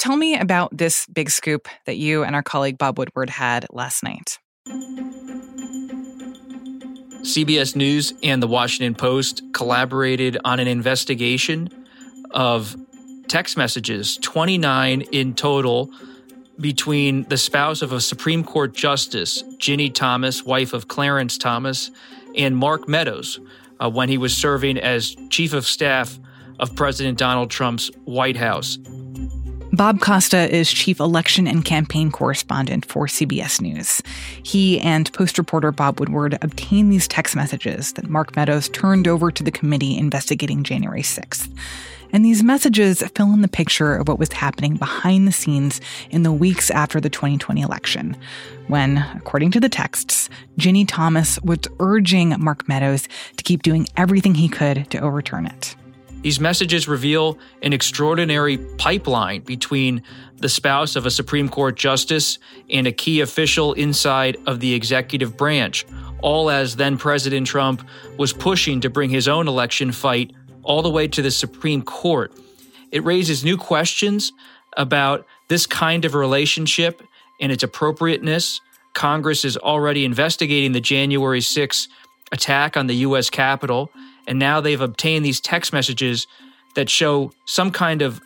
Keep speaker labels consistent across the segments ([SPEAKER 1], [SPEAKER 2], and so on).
[SPEAKER 1] tell me about this big scoop that you and our colleague Bob Woodward had last night.
[SPEAKER 2] CBS News and the Washington Post collaborated on an investigation of text messages, 29 in total, between the spouse of a Supreme Court Justice, Ginni Thomas, wife of Clarence Thomas, and Mark Meadows uh, when he was serving as chief of staff of President Donald Trump's White House.
[SPEAKER 1] Bob Costa is chief election and campaign correspondent for CBS News. He and Post reporter Bob Woodward obtained these text messages that Mark Meadows turned over to the committee investigating January 6th. And these messages fill in the picture of what was happening behind the scenes in the weeks after the 2020 election, when, according to the texts, Ginni Thomas was urging Mark Meadows to keep doing everything he could to overturn it.
[SPEAKER 2] These messages reveal an extraordinary pipeline between the spouse of a Supreme Court justice and a key official inside of the executive branch, all as then President Trump was pushing to bring his own election fight all the way to the Supreme Court. It raises new questions about this kind of relationship and its appropriateness. Congress is already investigating the January 6 attack on the U.S. Capitol and now they've obtained these text messages that show some kind of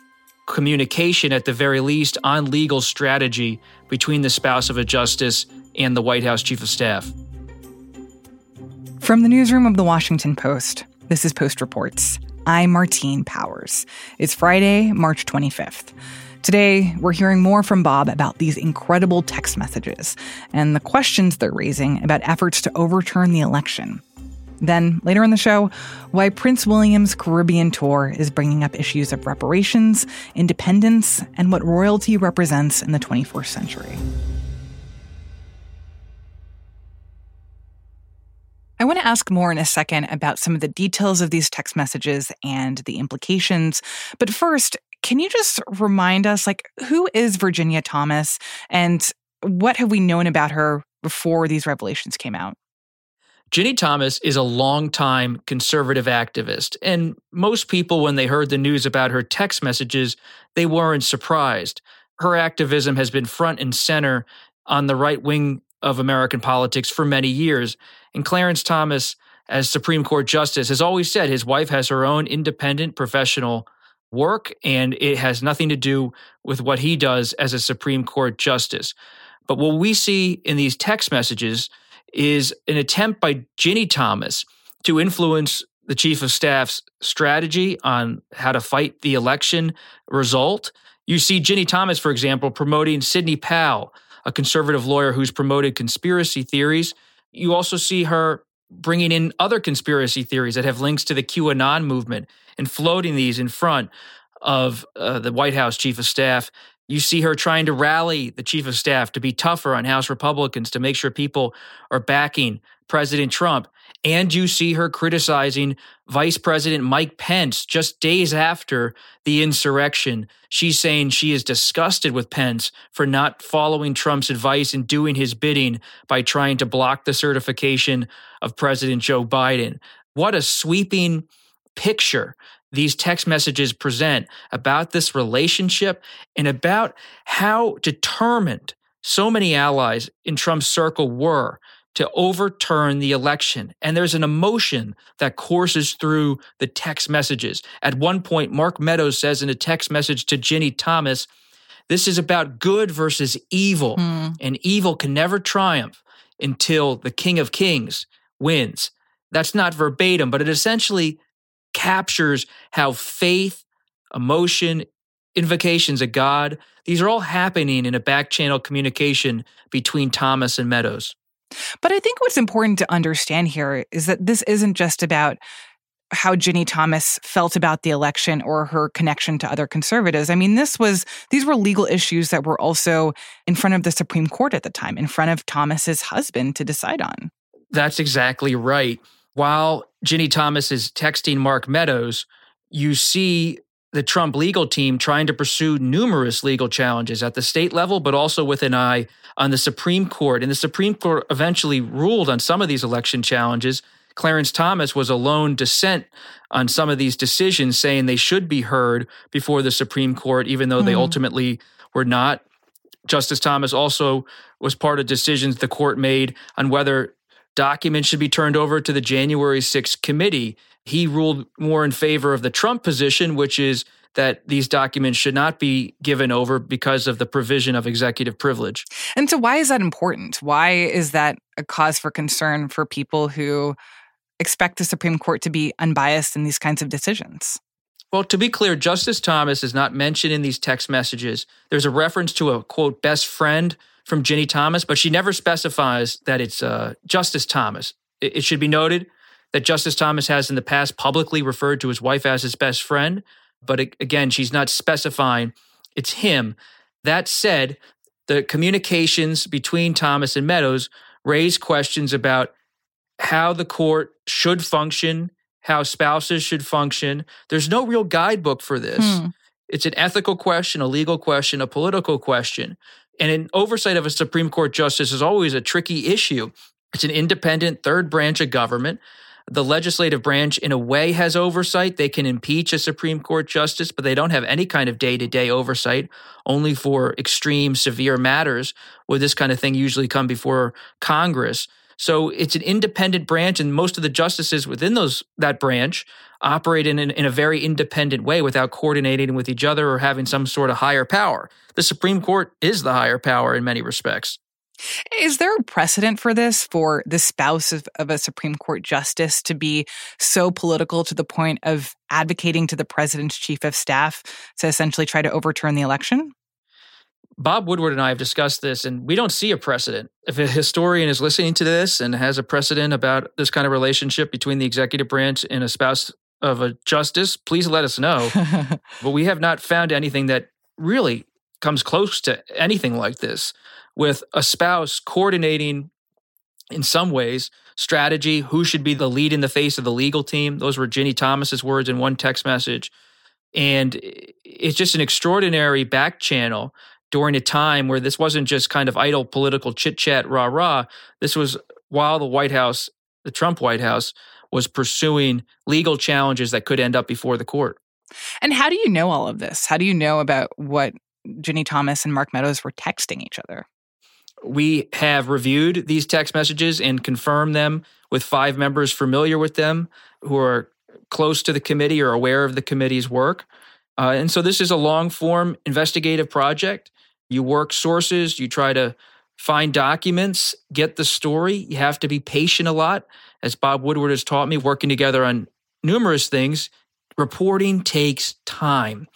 [SPEAKER 2] communication, at the very least, on legal strategy between the spouse of a justice and the White House chief of staff.
[SPEAKER 1] From the newsroom of the Washington Post, this is Post Reports. I'm Martine Powers. It's Friday, March 25th. Today, we're hearing more from Bob about these incredible text messages and the questions they're raising about efforts to overturn the election. Then, later in the show, why Prince William's Caribbean tour is bringing up issues of reparations, independence, and what royalty represents in the 21st century. I want to ask more in a second about some of the details of these text messages and the implications. But first, can you just remind us, like, who is Virginia Thomas and what have we known about her before these revelations came out?
[SPEAKER 2] Ginni Thomas is a longtime conservative activist, and most people, when they heard the news about her text messages, they weren't surprised. Her activism has been front and center on the right wing of American politics for many years. And Clarence Thomas, as Supreme Court Justice, has always said his wife has her own independent professional work, and it has nothing to do with what he does as a Supreme Court Justice. But what we see in these text messages is an attempt by Ginni Thomas to influence the chief of staff's strategy on how to fight the election result. You see Ginni Thomas, for example, promoting Sidney Powell, a conservative lawyer who's promoted conspiracy theories. You also see her bringing in other conspiracy theories that have links to the QAnon movement and floating these in front of uh, the White House chief of staff. You see her trying to rally the chief of staff to be tougher on House Republicans to make sure people are backing President Trump. And you see her criticizing Vice President Mike Pence just days after the insurrection. She's saying she is disgusted with Pence for not following Trump's advice and doing his bidding by trying to block the certification of President Joe Biden. What a sweeping picture these text messages present about this relationship and about how determined so many allies in Trump's circle were to overturn the election. And there's an emotion that courses through the text messages. At one point, Mark Meadows says in a text message to Ginni Thomas, this is about good versus evil, mm. and evil can never triumph until the King of Kings wins. That's not verbatim, but it essentially captures how faith, emotion, invocations of God, these are all happening in a back channel communication between Thomas and Meadows.
[SPEAKER 1] But I think what's important to understand here is that this isn't just about how Ginni Thomas felt about the election or her connection to other conservatives. I mean, this was these were legal issues that were also in front of the Supreme Court at the time, in front of Thomas's husband to decide on.
[SPEAKER 2] That's exactly right. While Ginni Thomas is texting Mark Meadows, you see the Trump legal team trying to pursue numerous legal challenges at the state level, but also with an eye on the Supreme Court. And the Supreme Court eventually ruled on some of these election challenges, Clarence Thomas was a lone dissent on some of these decisions, saying they should be heard before the Supreme Court, even though mm. they hmm. ultimately were not. Justice Thomas also was part of decisions the court made on whether documents should be turned over to the January 6th committee. He ruled more in favor of the Trump position, which is that these documents should not be given over because of the provision of executive privilege.
[SPEAKER 1] And so, why is that important? Why is that a cause for concern for people who expect the Supreme Court to be unbiased in these kinds of decisions?
[SPEAKER 2] Well, to be clear, Justice Thomas is not mentioned in these text messages. There's a reference to a quote, best friend from Ginni Thomas, but she never specifies that it's uh, Justice Thomas. It, it should be noted that Justice Thomas has in the past publicly referred to his wife as his best friend, but again, she's not specifying it's him. That said, the communications between Thomas and Meadows raise questions about how the court should function, how spouses should function. There's no real guidebook for this. Hmm. It's an ethical question, a legal question, a political question. And an oversight of a Supreme Court justice is always a tricky issue. It's an independent third branch of government. The legislative branch, in a way, has oversight. They can impeach a Supreme Court justice, but they don't have any kind of day to day oversight. Only for extreme, severe matters would this kind of thing usually come before Congress. So it's an independent branch, and most of the justices within those that branch operate in, in, in, a very independent way without coordinating with each other or having some sort of higher power. The Supreme Court is the higher power in many respects.
[SPEAKER 1] Is there a precedent for this for the spouse of, of, a Supreme Court justice to be so political to the point of advocating to the president's chief of staff to essentially try to overturn the election?
[SPEAKER 2] Bob Woodward and I have discussed this, and we don't see a precedent. If a historian is listening to this and has a precedent about this kind of relationship between the executive branch and a spouse of a justice, please let us know. but we have not found anything that really comes close to anything like this with a spouse coordinating in some ways strategy who should be the lead in the face of the legal team those were ginni thomas's words in one text message and it's just an extraordinary back channel during a time where this wasn't just kind of idle political chit chat, rah rah. This was while the White House, the Trump White House, was pursuing legal challenges that could end up before the court.
[SPEAKER 1] And how do you know all of this? How do you know about what Ginni Thomas and Mark Meadows were texting each other?
[SPEAKER 2] We have reviewed these text messages and confirmed them with five members familiar with them who are close to the committee or aware of the committee's work. Uh, and so this is a long form investigative project. You work sources, you try to find documents, get the story. You have to be patient a lot. As Bob Woodward has taught me, working together on numerous things, reporting takes time.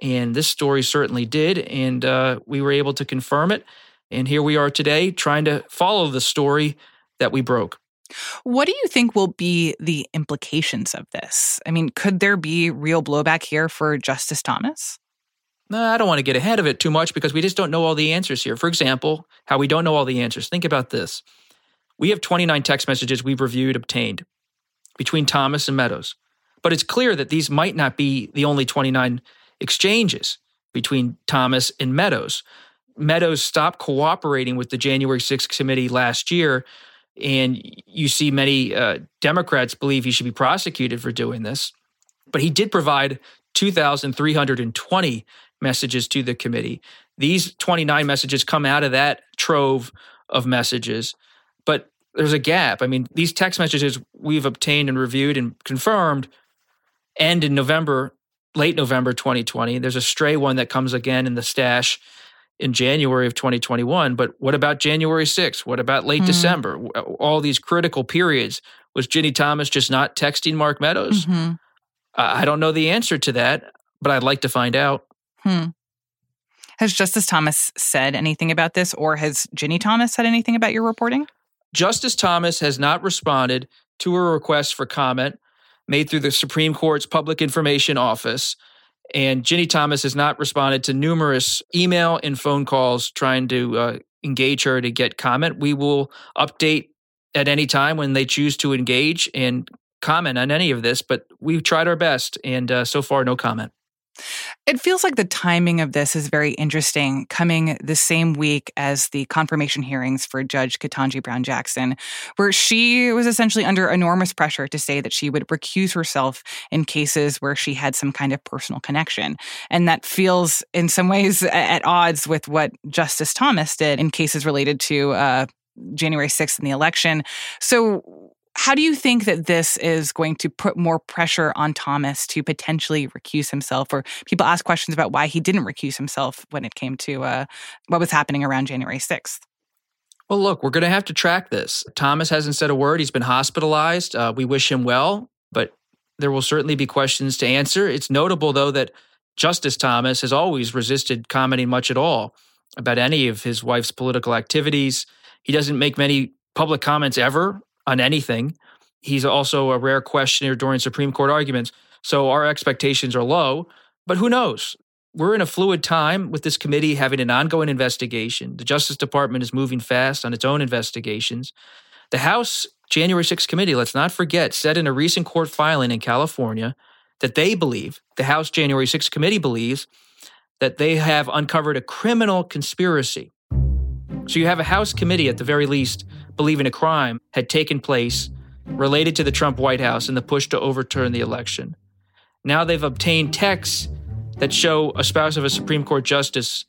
[SPEAKER 2] And this story certainly did. And uh, we were able to confirm it. And here we are today trying to follow the story that we broke.
[SPEAKER 1] What do you think will be the implications of this? I mean, could there be real blowback here for Justice Thomas?
[SPEAKER 2] I don't want to get ahead of it too much because we just don't know all the answers here. For example, how we don't know all the answers. Think about this. We have 29 text messages we've reviewed, obtained between Thomas and Meadows. But it's clear that these might not be the only 29 exchanges between Thomas and Meadows. Meadows stopped cooperating with the January 6th committee last year and you see many uh, Democrats believe he should be prosecuted for doing this. But he did provide 2,320 messages to the committee. These 29 messages come out of that trove of messages. But there's a gap. I mean, these text messages we've obtained and reviewed and confirmed end in November, late November 2020. There's a stray one that comes again in the stash in January of 2021. But what about January 6th? What about late mm-hmm. December? All these critical periods. Was Ginni Thomas just not texting Mark Meadows? Mm-hmm. I don't know the answer to that, but I'd like to find out.
[SPEAKER 1] Hmm. Has Justice Thomas said anything about this, or has Ginni Thomas said anything about your reporting?
[SPEAKER 2] Justice Thomas has not responded to a request for comment made through the Supreme Court's Public Information Office and Ginni Thomas has not responded to numerous email and phone calls trying to uh, engage her to get comment. We will update at any time when they choose to engage and comment on any of this, but we've tried our best, and uh, so far, no comment.
[SPEAKER 1] It feels like the timing of this is very interesting, coming the same week as the confirmation hearings for Judge Ketanji Brown Jackson, where she was essentially under enormous pressure to say that she would recuse herself in cases where she had some kind of personal connection. And that feels, in some ways, at odds with what Justice Thomas did in cases related to uh, January 6th and the election. So, how do you think that this is going to put more pressure on Thomas to potentially recuse himself? Or people ask questions about why he didn't recuse himself when it came to uh, what was happening around January 6th.
[SPEAKER 2] Well, look, we're going to have to track this. Thomas hasn't said a word. He's been hospitalized. Uh, we wish him well, but there will certainly be questions to answer. It's notable, though, that Justice Thomas has always resisted commenting much at all about any of his wife's political activities. He doesn't make many public comments ever on anything. He's also a rare questioner during Supreme Court arguments. So our expectations are low, but who knows? We're in a fluid time with this committee having an ongoing investigation. The Justice Department is moving fast on its own investigations. The House January 6th committee, let's not forget, said in a recent court filing in California that they believe, the House January 6th committee believes, that they have uncovered a criminal conspiracy. So you have a House committee, at the very least, believing a crime had taken place related to the Trump White House and the push to overturn the election. Now they've obtained texts that show a spouse of a Supreme Court justice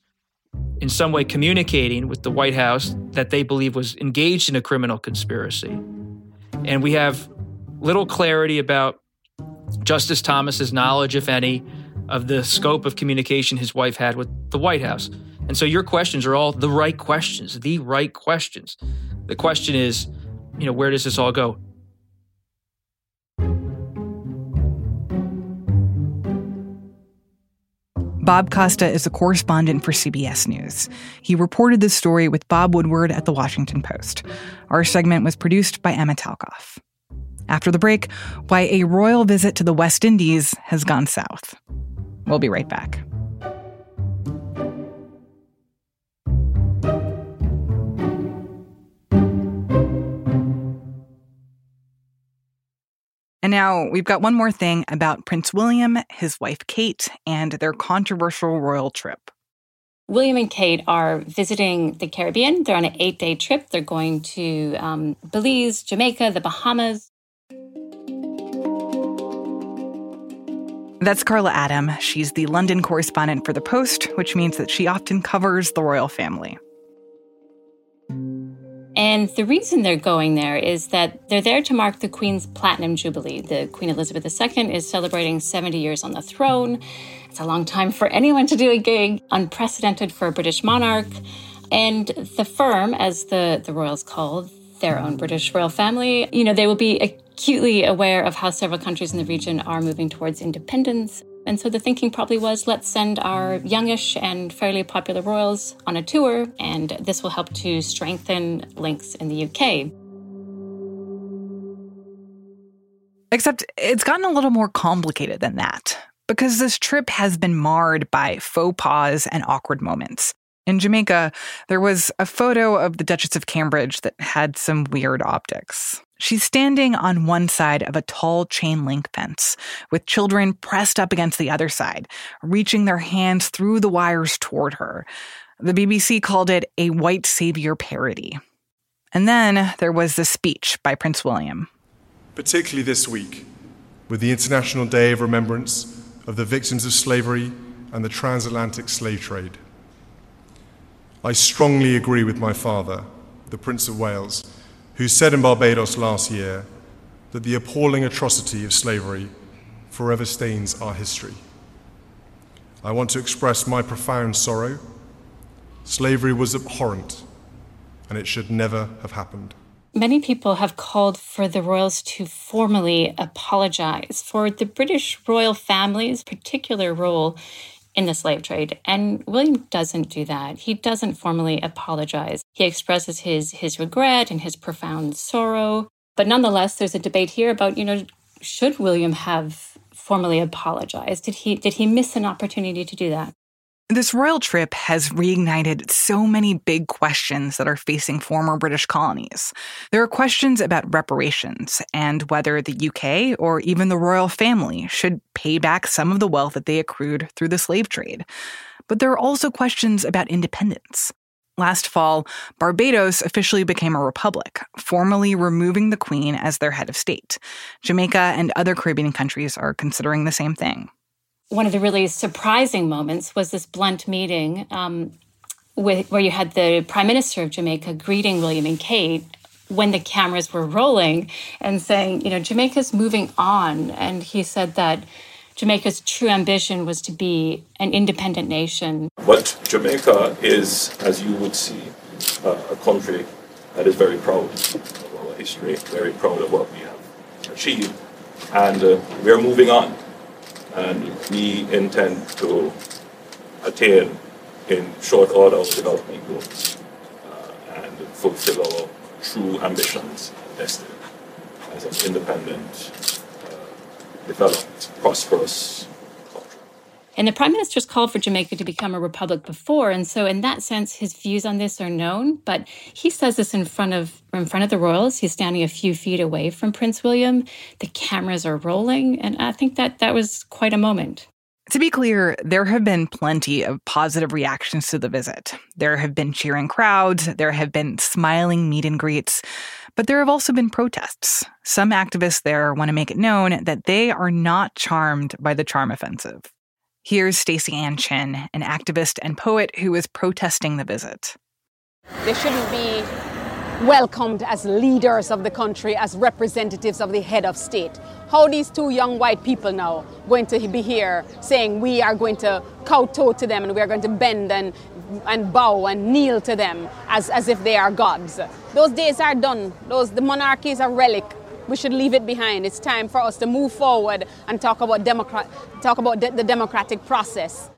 [SPEAKER 2] in some way communicating with the White House that they believe was engaged in a criminal conspiracy. And we have little clarity about Justice Thomas's knowledge, if any, of the scope of communication his wife had with the White House. And so your questions are all the right questions, the right questions. The question is, you know, where does this all go?
[SPEAKER 1] Bob Costa is a correspondent for CBS News. He reported this story with Bob Woodward at The Washington Post. Our segment was produced by Emma Talkoff. After the break, why a royal visit to the West Indies has gone south. We'll be right back. And now we've got one more thing about Prince William, his wife Kate, and their controversial royal trip.
[SPEAKER 3] William and Kate are visiting the Caribbean. They're on an eight day trip. They're going to um, Belize, Jamaica, the Bahamas.
[SPEAKER 1] That's Karla Adam. She's the London correspondent for The Post, which means that she often covers the royal family.
[SPEAKER 3] And the reason they're going there is that they're there to mark the Queen's Platinum Jubilee. The Queen Elizabeth II is celebrating 70 years on the throne. It's a long time for anyone to do a gig, unprecedented for a British monarch. And the firm, as the, the royals call their own British royal family, you know, they will be acutely aware of how several countries in the region are moving towards independence. And so the thinking probably was let's send our youngish and fairly popular royals on a tour, and this will help to strengthen links in the UK.
[SPEAKER 1] Except it's gotten a little more complicated than that, because this trip has been marred by faux pas and awkward moments. In Jamaica, there was a photo of the Duchess of Cambridge that had some weird optics. She's standing on one side of a tall chain link fence, with children pressed up against the other side, reaching their hands through the wires toward her. The BBC called it a white savior parody. And then there was the speech by Prince William.
[SPEAKER 4] Particularly this week, with the International Day of Remembrance of the Victims of Slavery and the Transatlantic Slave Trade. I strongly agree with my father, the Prince of Wales who said in Barbados last year that the appalling atrocity of slavery forever stains our history. I want to express my profound sorrow. Slavery was abhorrent, and it should never have happened.
[SPEAKER 3] Many people have called for the royals to formally apologize for the British royal family's particular role in the slave trade. And William doesn't do that. He doesn't formally apologize. He expresses his his regret and his profound sorrow. But nonetheless, there's a debate here about, you know, should William have formally apologized? Did he did he miss an opportunity to do that?
[SPEAKER 1] This royal trip has reignited so many big questions that are facing former British colonies. There are questions about reparations and whether the UK or even the royal family should pay back some of the wealth that they accrued through the slave trade. But there are also questions about independence. Last fall, Barbados officially became a republic, formally removing the Queen as their head of state. Jamaica and other Caribbean countries are considering the same thing
[SPEAKER 3] one of the really surprising moments was this blunt meeting um, with, where you had the Prime Minister of Jamaica greeting William and Kate when the cameras were rolling and saying, you know, Jamaica's moving on. And he said that Jamaica's true ambition was to be an independent nation.
[SPEAKER 5] But Jamaica is, as you would see, uh, a country that is very proud of our history, very proud of what we have achieved, and uh, we are moving on and we intend to attain in short order our development goals uh, and fulfill our true ambitions as an independent, uh, developed, prosperous
[SPEAKER 3] and the prime minister's called for Jamaica to become a republic before, and so in that sense, his views on this are known. But he says this in front of in front of the royals. He's standing a few feet away from Prince William. The cameras are rolling, and I think that that was quite a moment.
[SPEAKER 1] To be clear, there have been plenty of positive reactions to the visit. There have been cheering crowds, there have been smiling meet and greets, but there have also been protests. Some activists there want to make it known that they are not charmed by the charm offensive. Here's Staceyann Chin, an activist and poet who is protesting the visit.
[SPEAKER 6] They shouldn't be welcomed as leaders of the country, as representatives of the head of state. How these two young white people now going to be here saying we are going to kowtow to them and we are going to bend and, and bow and kneel to them as, as if they are gods. Those days are done. Those the monarchy is a relic we should leave it behind. It's time for us to move forward and talk about democrat talk about de- the democratic process.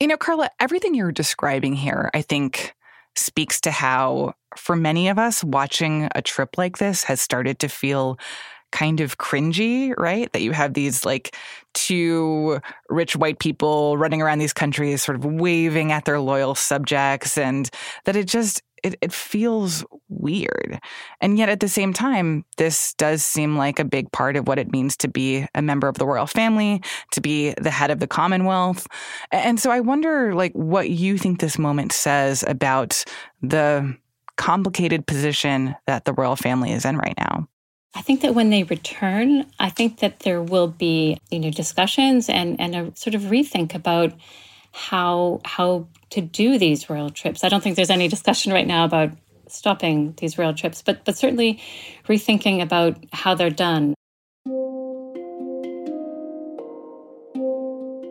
[SPEAKER 1] You know, Karla, everything you're describing here, I think speaks to how for many of us watching a trip like this has started to feel kind of cringy, right? That you have these like two rich white people running around these countries sort of waving at their loyal subjects and that it just it, it feels weird. And yet at the same time, this does seem like a big part of what it means to be a member of the royal family, to be the head of the Commonwealth. And so I wonder like what you think this moment says about the complicated position that the royal family is in right now.
[SPEAKER 3] I think that when they return, I think that there will be, you know, discussions and, and a sort of rethink about how how to do these royal trips. I don't think there's any discussion right now about stopping these royal trips, but but certainly rethinking about how they're done.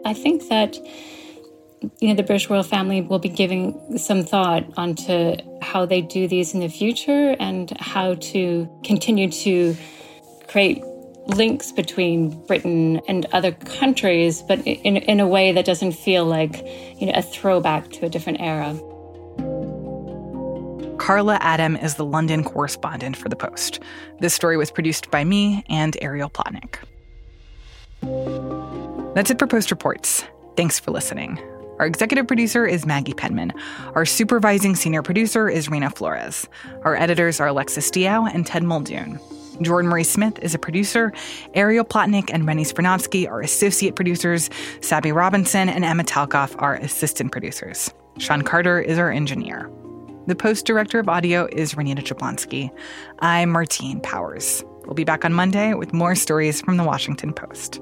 [SPEAKER 3] I think that you know the British royal family will be giving some thought onto how they do these in the future and how to continue to create links between Britain and other countries, but in, in a way that doesn't feel like you know a throwback to a different era.
[SPEAKER 1] Karla Adam is the London correspondent for The Post. This story was produced by me and Ariel Plotnick. That's it for Post Reports. Thanks for listening. Our executive producer is Maggie Penman. Our supervising senior producer is Reena Flores. Our editors are Alexis Diao and Ted Muldoon. Jordan Marie Smith is a producer. Ariel Plotnick and Rennie Svirnovskiy are associate producers. Sabby Robinson and Emma Talkoff are assistant producers. Sean Carter is our engineer. The post director of audio is Renita Jablonski. I'm Martine Powers. We'll be back on Monday with more stories from the Washington Post.